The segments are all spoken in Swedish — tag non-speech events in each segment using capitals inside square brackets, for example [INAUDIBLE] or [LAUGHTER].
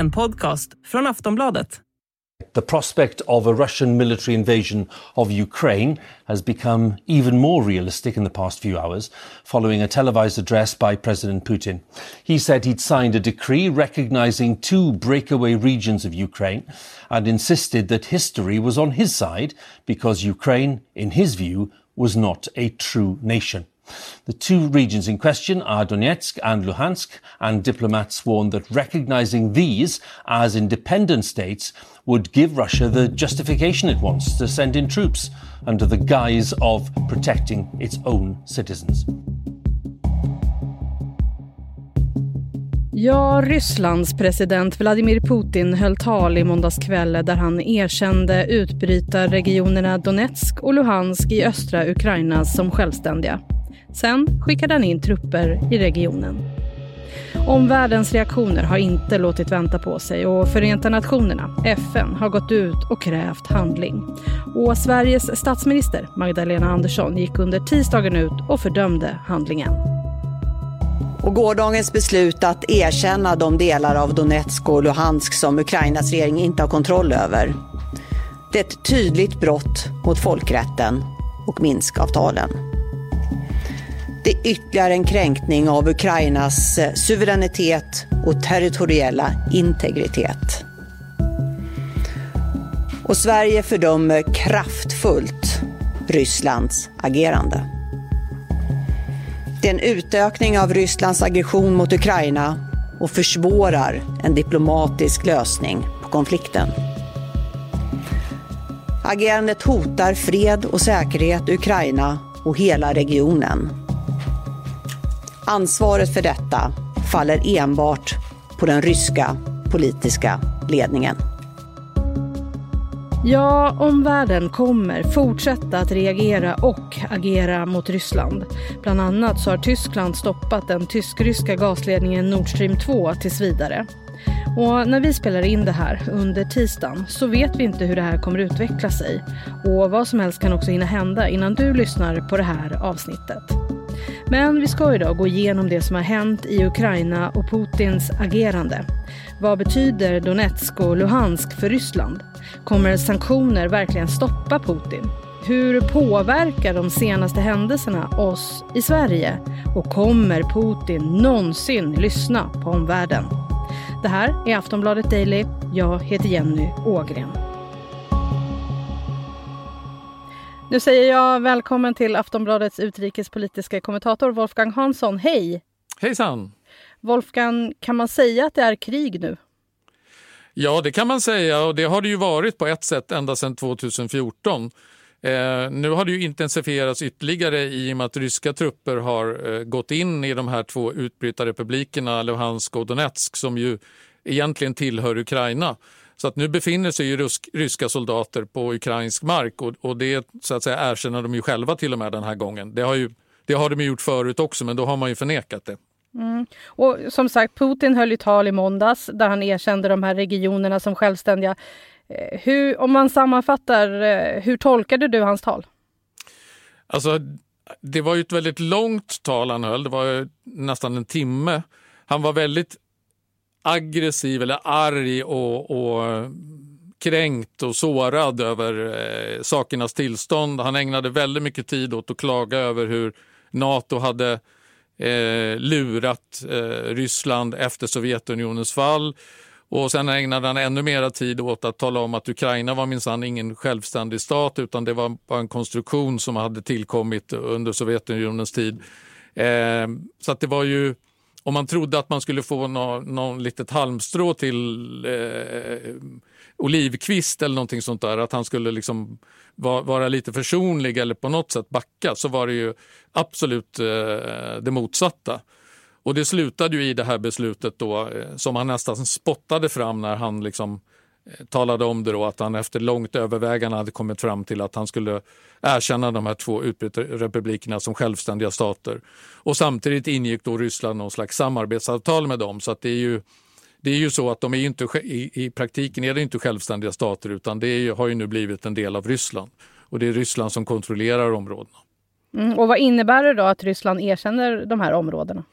en podcast från Aftonbladet. The prospect of a Russian military invasion of Ukraine has become even more realistic in the past few hours following a televised address by President Putin. He said he'd signed a decree recognizing two breakaway regions of Ukraine and insisted that history was on his side because Ukraine, in his view, was not a true nation. The two regions in question are Donetsk and Luhansk, and diplomats warned that recognizing these as independent states would give Russia the justification it wants to send in troops under the guise of protecting its own citizens. Ja, Rysslands president Vladimir Putin höll tal i måndags kväll där han erkände utbrytarregionerna Donetsk och Luhansk i östra Ukraina som självständiga. Sen skickade han in trupper i regionen. Omvärldens reaktioner har inte låtit vänta på sig och Förenta Nationerna, FN, har gått ut och krävt handling. Och Sveriges statsminister Magdalena Andersson gick under tisdagen ut och fördömde handlingen. Och gårdagens beslut att erkänna de delar av Donetsk och Luhansk som Ukrainas regering inte har kontroll över. Det är ett tydligt brott mot folkrätten och Minskavtalen. Det är ytterligare en kränkning av Ukrainas eh, suveränitet och territoriella integritet. Och Sverige fördömer kraftfullt Rysslands agerande. Det är en utökning av Rysslands aggression mot Ukraina och försvårar en diplomatisk lösning på konflikten. Agerandet hotar fred och säkerhet i Ukraina och hela regionen. Ansvaret för detta faller enbart på den ryska politiska ledningen. Ja, omvärlden kommer fortsätta att reagera och agera mot Ryssland. Bland annat så har Tyskland stoppat den tysk-ryska gasledningen Nord Stream 2 tills vidare. Och när vi spelar in det här under tisdagen så vet vi inte hur det här kommer utveckla sig. Och vad som helst kan också hinna hända innan du lyssnar på det här avsnittet. Men vi ska idag gå igenom det som har hänt i Ukraina och Putins agerande. Vad betyder Donetsk och Luhansk för Ryssland? Kommer sanktioner verkligen stoppa Putin? Hur påverkar de senaste händelserna oss i Sverige? Och kommer Putin någonsin lyssna på omvärlden? Det här är Aftonbladet Daily. Jag heter Jenny Ågren. Nu säger jag välkommen till Aftonbladets utrikespolitiska kommentator Wolfgang Hansson. Hej! Hejsan! Wolfgang, kan man säga att det är krig nu? Ja, det kan man säga och det har det ju varit på ett sätt ända sedan 2014. Eh, nu har det ju intensifierats ytterligare i och med att ryska trupper har eh, gått in i de här två utbrytarrepublikerna Luhansk och Donetsk som ju egentligen tillhör Ukraina. Så att nu befinner sig ju rysk, ryska soldater på ukrainsk mark och, och det så att säga erkänner de ju själva till och med den här gången. Det har, ju, det har de gjort förut också men då har man ju förnekat det. Mm. Och som sagt, Putin höll ju tal i måndags där han erkände de här regionerna som självständiga. Eh, hur, om man sammanfattar, eh, hur tolkade du hans tal? Alltså, det var ju ett väldigt långt tal han höll, det var nästan en timme. Han var väldigt aggressiv eller arg och, och kränkt och sårad över eh, sakernas tillstånd. Han ägnade väldigt mycket tid åt att klaga över hur Nato hade eh, lurat eh, Ryssland efter Sovjetunionens fall. Och sen ägnade han ännu mer tid åt att tala om att Ukraina var minsann ingen självständig stat utan det var en konstruktion som hade tillkommit under Sovjetunionens tid. Eh, så att det var ju om man trodde att man skulle få någon, någon litet halmstrå till eh, olivkvist eller någonting sånt där, att han skulle liksom vara, vara lite försonlig eller på något sätt backa, så var det ju absolut eh, det motsatta. Och det slutade ju i det här beslutet då, eh, som han nästan spottade fram när han liksom Eh, talade om det då att han efter långt övervägande hade kommit fram till att han skulle erkänna de här två republikerna som självständiga stater. Och samtidigt ingick då Ryssland någon slags samarbetsavtal med dem. Så att det är ju, det är ju så att de är inte, i, i praktiken är det inte självständiga stater utan det är, har ju nu blivit en del av Ryssland. Och det är Ryssland som kontrollerar områdena. Mm, och vad innebär det då att Ryssland erkänner de här områdena?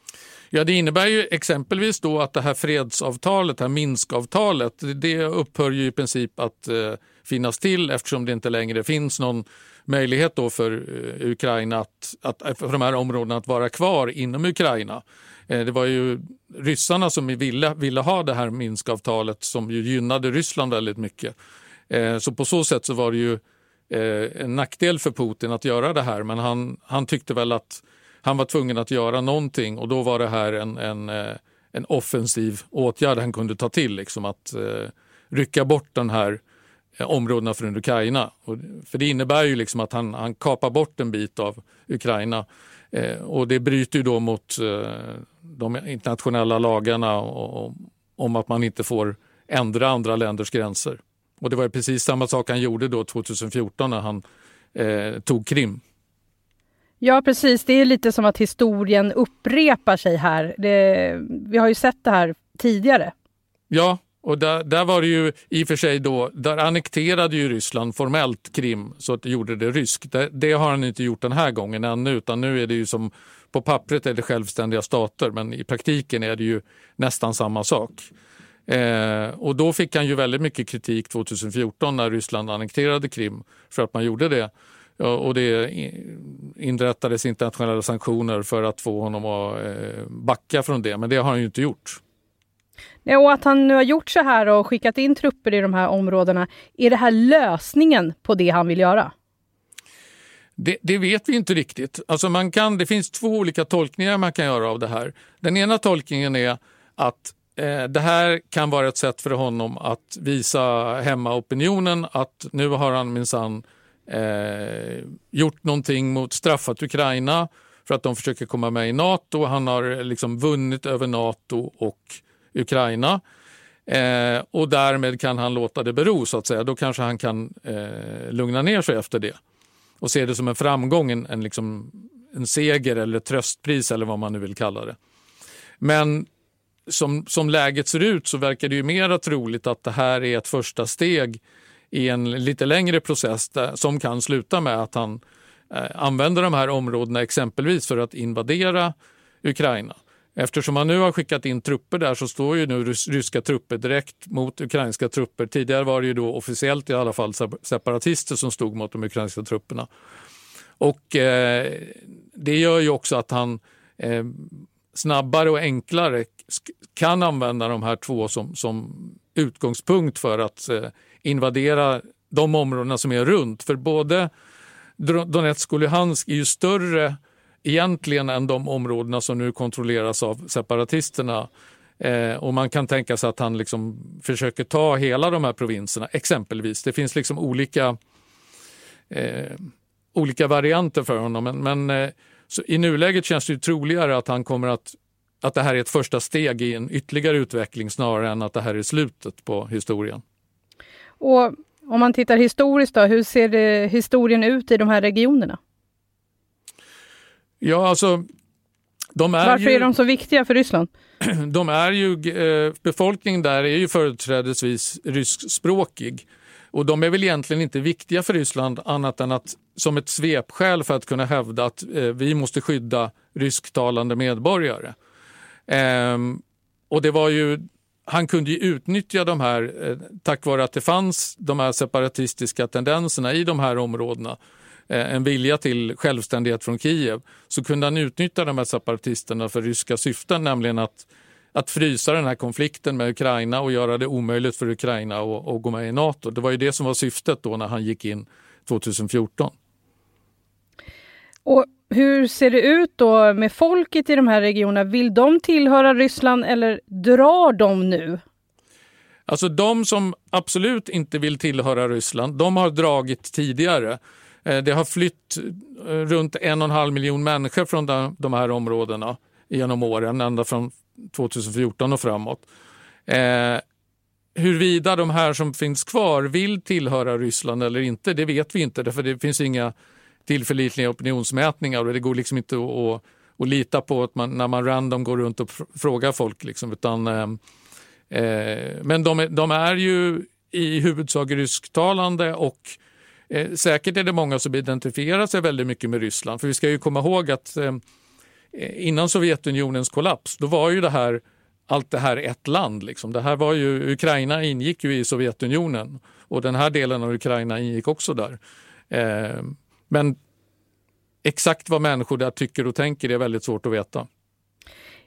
Ja, det innebär ju exempelvis då att det här fredsavtalet, det här Minskavtalet, det upphör ju i princip att eh, finnas till eftersom det inte längre finns någon möjlighet då för eh, Ukraina att, att, eh, för de här områdena att vara kvar inom Ukraina. Eh, det var ju ryssarna som ville, ville ha det här Minskavtalet som ju gynnade Ryssland väldigt mycket. Eh, så på så sätt så var det ju Eh, en nackdel för Putin att göra det här men han, han tyckte väl att han var tvungen att göra någonting och då var det här en, en, eh, en offensiv åtgärd han kunde ta till. Liksom att eh, rycka bort den här områdena från Ukraina. för det innebär ju liksom att han, han kapar bort en bit av Ukraina eh, och det bryter ju då mot eh, de internationella lagarna och, och, om att man inte får ändra andra länders gränser. Och det var precis samma sak han gjorde då 2014 när han eh, tog Krim. Ja precis, det är lite som att historien upprepar sig här. Det, vi har ju sett det här tidigare. Ja, och där, där, var det ju i och för sig då, där annekterade ju Ryssland formellt Krim så att det gjorde det ryskt. Det, det, har han inte gjort den här gången ännu utan nu är det ju som på pappret är det självständiga stater men i praktiken är det ju nästan samma sak. Eh, och då fick han ju väldigt mycket kritik 2014 när Ryssland annekterade Krim för att man gjorde det. Och det inrättades internationella sanktioner för att få honom att eh, backa från det men det har han ju inte gjort. Och att han nu har gjort så här och skickat in trupper i de här områdena, är det här lösningen på det han vill göra? Det, det, vet vi inte riktigt. Alltså man kan, det finns två olika tolkningar man kan göra av det här. Den ena tolkningen är att Eh, det här kan vara ett sätt för honom att visa hemmaopinionen att nu har han minsann eh, gjort någonting mot straffat Ukraina för att de försöker komma med i Nato. Han har liksom vunnit över Nato och Ukraina. Eh, och därmed kan han låta det bero så att säga. Då kanske han kan eh, lugna ner sig efter det och se det som en framgång, en, en, liksom, en seger eller tröstpris eller vad man nu vill kalla det. Men som, som läget ser ut så verkar det ju mera troligt att det här är ett första steg i en lite längre process där, som kan sluta med att han eh, använder de här områdena exempelvis för att invadera Ukraina. Eftersom man nu har skickat in trupper där så står ju nu ryska trupper direkt mot ukrainska trupper. Tidigare var det ju då officiellt i alla fall separatister som stod mot de ukrainska trupperna. Och eh, det gör ju också att han eh, snabbare och enklare kan använda de här två som, som utgångspunkt för att eh, invadera de områdena som är runt. För både Donetsk och Luhansk är ju större egentligen än de områdena som nu kontrolleras av separatisterna. Eh, och man kan tänka sig att han liksom försöker ta hela de här provinserna, exempelvis. Det finns liksom olika, eh, olika varianter för honom. Men, men eh, eh, i nuläget känns det troligare att han kommer att att det här är ett första steg i en ytterligare utveckling snarare än att det här är slutet på historien. Och om man tittar historiskt då, hur ser det, historien ut i de här regionerna? Ja, alltså... De är Varför ju, är de så viktiga för Ryssland? [CLEARS THROAT] De är ju, eh, befolkningen där är ju företrädesvis ryskspråkig. Och de är väl egentligen inte viktiga för Ryssland annat än att som ett svepskäl för att kunna hävda att eh, vi måste skydda rysktalande medborgare. Eh, och det var ju, han kunde ju utnyttja de här, eh, tack vare att det fanns de här separatistiska tendenserna i de här områdena Eh, en vilja till självständighet från Kiev så kunde han utnyttja de här separatisterna för ryska syften, nämligen att, att frysa den här konflikten med Ukraina och göra det omöjligt för Ukraina att, att gå med i Nato. Det var ju det som var syftet då när han gick in 2014. Och hur ser det ut då med folket i de här regionerna? Vill de tillhöra Ryssland eller drar de nu? Alltså de som absolut inte vill tillhöra Ryssland, de har dragit tidigare. Eh, det har flytt eh, runt en och en halv miljon människor från de här områdena genom åren, ända från 2014 och framåt. Eh, huruvida de här som finns kvar vill tillhöra Ryssland eller inte, det vet vi inte. därför det finns inga tillförlitliga opinionsmätningar och det går liksom inte att, att lita på att man, när man random går runt och frågar folk. Liksom, utan, eh, eh men de, de, är ju i huvudsak rysktalande och Eh, säkert är det många som identifierar sig väldigt mycket med Ryssland, för vi ska ju komma ihåg att eh, innan Sovjetunionens kollaps, då var ju det här allt det här ett land. Liksom. Det här var ju, Ukraina ingick ju i Sovjetunionen och den här delen av Ukraina ingick också där. Eh, men exakt vad människor där tycker och tänker är väldigt svårt att veta.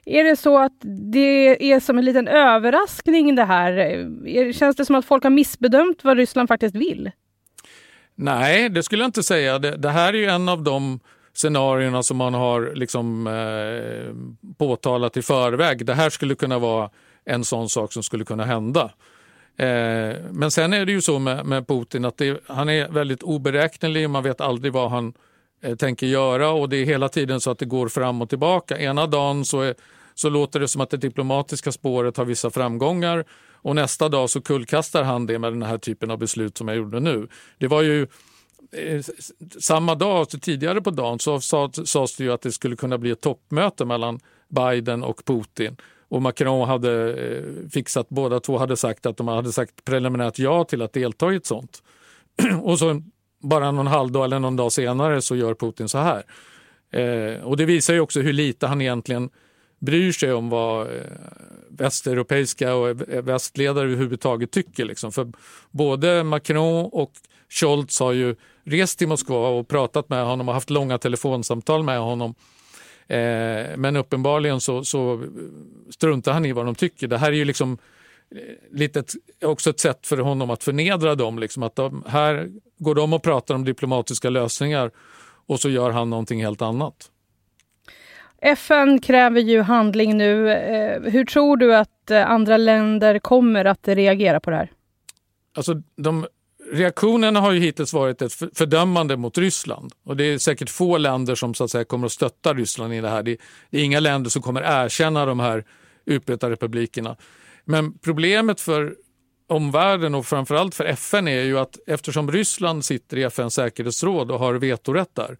Är det så att det är som en liten överraskning det här? Känns det som att folk har missbedömt vad Ryssland faktiskt vill? Nej, det skulle jag inte säga. Det, det här är ju en av de scenarierna som man har liksom, eh, påtalat i förväg. Det här skulle kunna vara en sån sak som skulle kunna hända. Eh, men sen är det ju så med, med Putin att det, han är väldigt oberäknelig. Man vet aldrig vad han eh, tänker göra och det är hela tiden så att det går fram och tillbaka. Ena dagen så, är, så låter det som att det diplomatiska spåret har vissa framgångar och nästa dag så kullkastar han det med den här typen av beslut som jag gjorde nu. Det var ju Eh, samma dag, alltså tidigare på dagen, så sades det ju att det skulle kunna bli ett toppmöte mellan Biden och Putin. Och Macron hade eh, fixat, båda två hade sagt att de hade sagt preliminärt ja till att delta i ett sånt. [CLEARS THROAT] och så bara någon halvdag eller någon dag senare så gör Putin så här. Eh, och det visar ju också hur lite han egentligen bryr sig om vad eh, västeuropeiska och västledare överhuvudtaget tycker. Liksom. För både Macron och Scholz har ju rest till Moskva och pratat med honom och haft långa telefonsamtal med honom. Eh, men uppenbarligen så, så struntar han i vad de tycker. Det här är ju liksom eh, lite ett, också ett sätt för honom att förnedra dem. Liksom att de, här går de och pratar om diplomatiska lösningar och så gör han någonting helt annat. FN kräver ju handling nu. Eh, hur tror du att eh, andra länder kommer att reagera på det här? Alltså, de, reaktionerna har ju hittills varit ett fördömande mot Ryssland. Och det är säkert få länder som så att säga, kommer att stötta Ryssland i det här. Det, det är inga länder som kommer erkänna de här utbrytarrepublikerna. Men problemet för omvärlden och framförallt för FN är ju att eftersom Ryssland sitter i FNs säkerhetsråd och har vetorätt där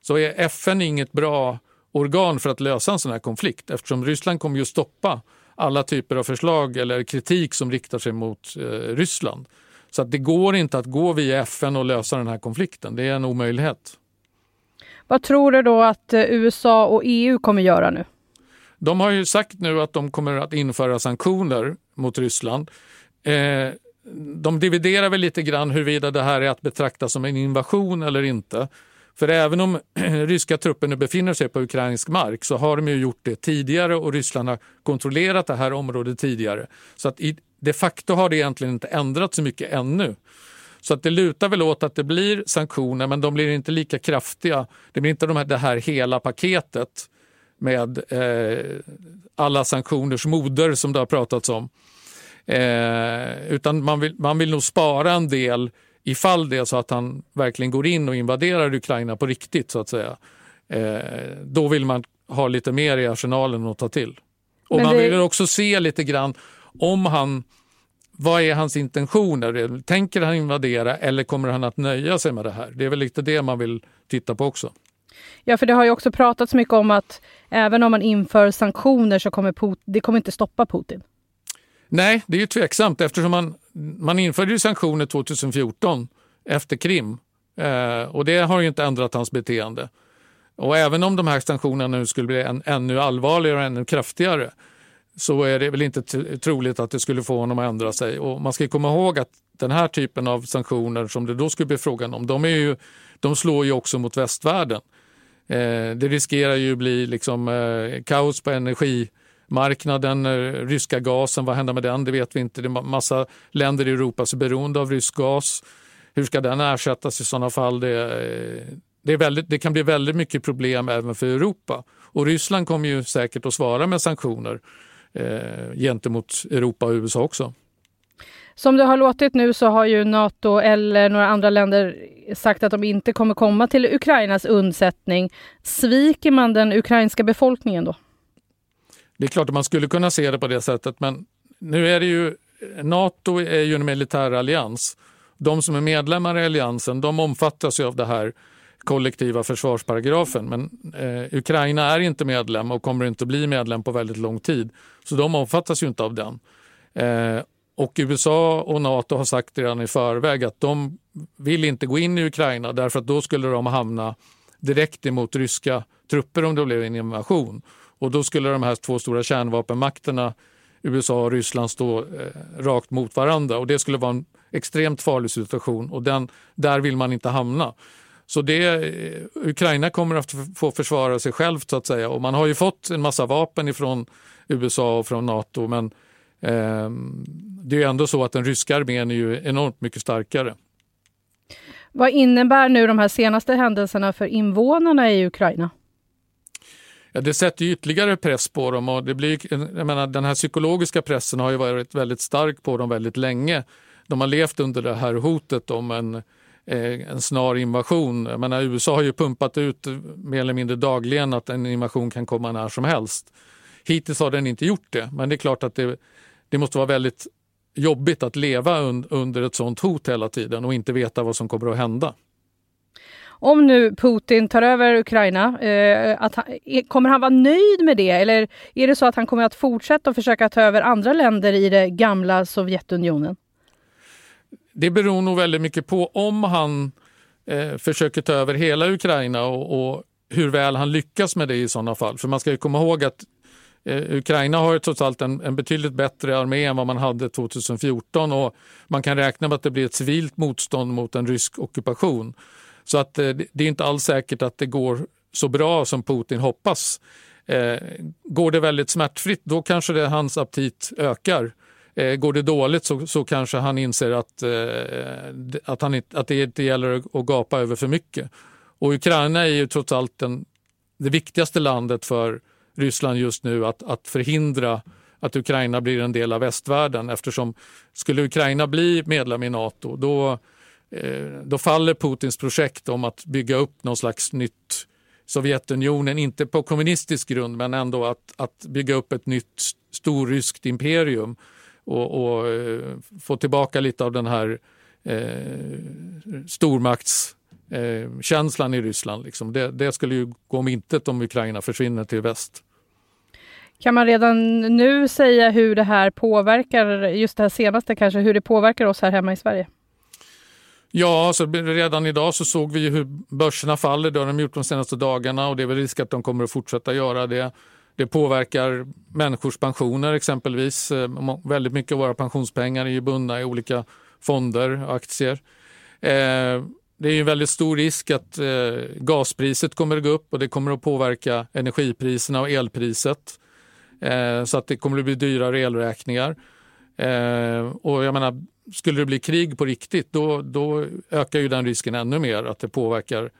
så är FN inget bra organ för att lösa en sån här konflikt eftersom Ryssland kommer ju stoppa alla typer av förslag eller kritik som riktar sig mot eh, Ryssland. Så att det går inte att gå via FN och lösa den här konflikten. Det är en omöjlighet. Vad tror du då att eh, USA och EU kommer göra nu? De har ju sagt nu att de kommer att införa sanktioner mot Ryssland. Eh, de dividerar väl lite grann huruvida det här är att betrakta som en invasion eller inte. För även om [CLEARS THROAT] ryska trupper nu befinner sig på ukrainsk mark så har de ju gjort det tidigare och Ryssland har kontrollerat det här området tidigare. Så att de facto har det egentligen inte ändrats så mycket ännu. Så att det lutar väl åt att det blir sanktioner men de blir inte lika kraftiga. Det blir inte de här, det här hela paketet med eh, alla sanktioners moder som det har pratats om. Eh, utan man vill, man vill nog spara en del ifall det är så att han verkligen går in och invaderar Ukraina på riktigt så att säga. Eh, då vill man ha lite mer i arsenalen att ta till. Och Men man vill också se lite grann om han vad är hans intentioner? Tänker han invadera eller kommer han att nöja sig med det här? Det är väl lite det man vill titta på också. Ja, för det har ju också pratats mycket om att även om man inför sanktioner så kommer Putin, det kommer inte stoppa Putin. Nej, det är ju tveksamt eftersom man, man införde ju sanktioner 2014 efter Krim eh, och det har ju inte ändrat hans beteende. Och även om de här sanktionerna nu skulle bli en, ännu allvarligare och ännu kraftigare så är det väl inte troligt att det skulle få honom att ändra sig. Och man ska komma ihåg att den här typen av sanktioner som det då skulle bli frågan om, de, är ju, de slår ju också mot västvärlden. Eh, det riskerar ju bli liksom, eh, kaos på energimarknaden, eh, ryska gasen, vad händer med den? Det vet vi inte. Det är massa länder i Europa som är beroende av rysk gas. Hur ska den ersättas i sådana fall? Det, eh, det, är väldigt, det kan bli väldigt mycket problem även för Europa. Och Ryssland kommer ju säkert att svara med sanktioner eh, gentemot Europa och USA också. Som det har låtit nu så har ju Nato eller några andra länder sagt att de inte kommer komma till Ukrainas undsättning. Sviker man den ukrainska befolkningen då? Det är klart att man skulle kunna se det på det sättet men nu är det ju Nato är ju en militär allians. De som är medlemmar i alliansen de omfattas ju av det här kollektiva försvarsparagrafen. Men eh, Ukraina är inte medlem och kommer inte bli medlem på väldigt lång tid. Så de omfattas ju inte av den. Eh, och USA och Nato har sagt redan i förväg att de vill inte gå in i Ukraina därför att då skulle de hamna direkt emot ryska trupper om det blev en invasion. Och då skulle de här två stora kärnvapenmakterna, USA och Ryssland, stå eh, rakt mot varandra och det skulle vara en extremt farlig situation och den, där vill man inte hamna. Så det, eh, Ukraina kommer att få försvara sig självt så att säga och man har ju fått en massa vapen ifrån USA och från Nato men eh, det är ju ändå så att den ryska armén är ju enormt mycket starkare. Vad innebär nu de här senaste händelserna för invånarna i Ukraina? Ja, det sätter ytterligare press på dem och det blir, jag menar, den här psykologiska pressen har ju varit väldigt stark på dem väldigt länge. De har levt under det här hotet om en, Eh, en snar invasion. Jag menar, USA har ju pumpat ut mer eller mindre dagligen att en invasion kan komma när som helst. Hittills har den inte gjort det, men det är klart att det, det måste vara väldigt jobbigt att leva un, under ett sånt hot hela tiden och inte veta vad som kommer att hända. Om nu Putin tar över Ukraina, eh, att han, e, kommer han vara nöjd med det eller är det så att han kommer att fortsätta att försöka ta över andra länder i det gamla Sovjetunionen? Det beror nog väldigt mycket på om han eh, försöker ta över hela Ukraina och, och, hur väl han lyckas med det i sådana fall. För man ska komma ihåg att Eh, Ukraina har ju trots allt en, en, betydligt bättre armé än vad man hade 2014 och man kan räkna med att det blir ett civilt motstånd mot en rysk ockupation. Så att eh, det är inte alls säkert att det går så bra som Putin hoppas. Eh, går det väldigt smärtfritt då kanske det, hans aptit ökar. Eh, går det dåligt så, så kanske han inser att, eh, att, han, att det inte gäller att gapa över för mycket. Och Ukraina är ju trots allt den, det viktigaste landet för Ryssland just nu att, att förhindra att Ukraina blir en del av västvärlden. Eftersom skulle Ukraina bli medlem i Nato då, eh, då faller Putins projekt om att bygga upp någon slags nytt Sovjetunionen, inte på kommunistisk grund men ändå att, att bygga upp ett nytt storryskt imperium och, och eh, få tillbaka lite av den här eh, stormaktskänslan eh, i Ryssland. Liksom. Det, det, skulle ju gå om intet om Ukraina försvinner till väst. Kan man redan nu säga hur det här påverkar, just det här senaste kanske, hur det påverkar oss här hemma i Sverige? Ja, alltså redan idag så såg vi hur börserna faller. Det har de gjort de senaste dagarna och det är väl risk att de kommer att fortsätta göra det. Det påverkar människors pensioner exempelvis. Eh, väldigt mycket av våra pensionspengar är ju bundna i olika fonder och aktier. Eh, det är en väldigt stor risk att eh, gaspriset kommer att gå upp och det kommer att påverka energipriserna och elpriset. Så att det kommer att bli dyrare elräkningar. Och jag menar, skulle det bli krig på riktigt då, då ökar ju den risken ännu mer att det påverkar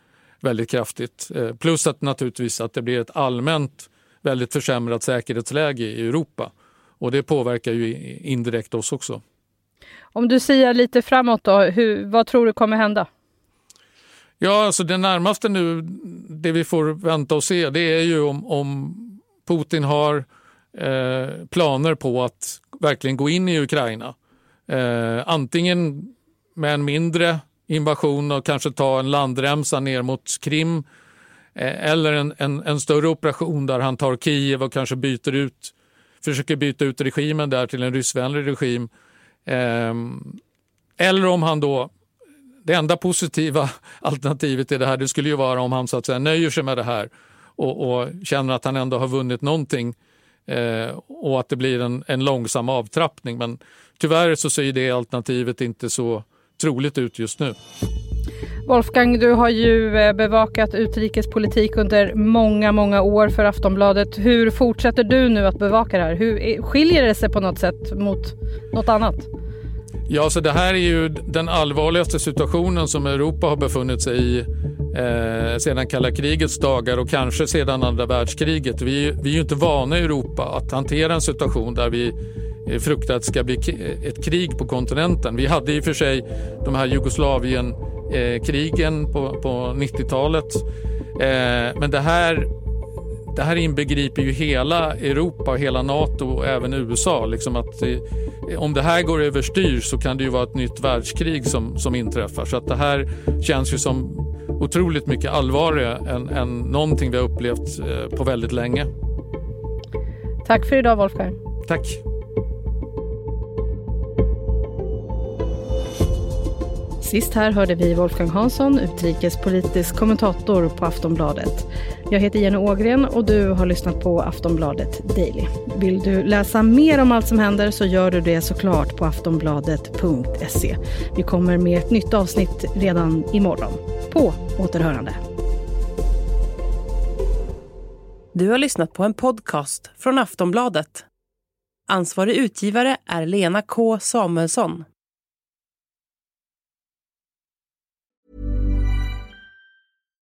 väldigt kraftigt. Plus att naturligtvis att det blir ett allmänt väldigt försämrat säkerhetsläge i Europa. Och det påverkar ju indirekt oss också. Om du säger lite framåt då, hur, vad tror du kommer hända? Ja, alltså det närmaste nu, det vi får vänta och se, det är ju om, om Putin har Eh, planer på att verkligen gå in i Ukraina. Eh, antingen med en mindre invasion och kanske ta en landremsa ner mot Krim Eh, eller en, en, en, större operation där han tar Kiev och kanske byter ut, försöker byta ut regimen där till en ryssvänlig regim. Ehm, eller om han då det enda positiva [LAUGHS] alternativet i det här det skulle ju vara om han så att säga nöjer sig med det här och, och känner att han ändå har vunnit någonting eh, och att det blir en, en långsam avtrappning. Men tyvärr så ser det alternativet inte så troligt ut just nu. Wolfgang, du har ju eh, bevakat utrikespolitik under många, många år för Aftonbladet. Hur fortsätter du nu att bevaka det här? Hur, skiljer det sig på något sätt mot något annat? Ja, så det här är ju den allvarligaste situationen som Europa har befunnit sig i eh, sedan kalla krigets dagar och kanske sedan andra världskriget. Vi, vi är ju inte vana i Europa att hantera en situation där vi eh, fruktar att det ska bli ett krig på kontinenten. Vi hade i och för sig de här Jugoslavien Jugoslavien-krigen på, på 90-talet. Eh, men det här det här inbegriper ju hela Europa, hela Nato och även USA. Liksom att, eh, om det här går överstyr så kan det ju vara ett nytt världskrig som, som inträffar. Så att det här känns ju som otroligt mycket allvarligare än, än någonting vi har upplevt eh, på väldigt länge. Tack för idag Wolfgang. Tack. Sist här hörde vi Wolfgang Hansson, utrikespolitisk kommentator på Aftonbladet. Jag heter Jenny Ågren och du har lyssnat på Aftonbladet Daily. Vill du läsa mer om allt som händer så gör du det såklart på aftonbladet.se. Vi kommer med ett nytt avsnitt redan imorgon. På återhörande. Du har lyssnat på en podcast från Aftonbladet. Ansvarig utgivare är Lena K Samuelsson.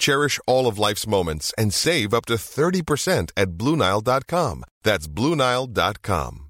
Cherish all of life's moments and save up to 30% at BlueNile.com. That's BlueNile.com.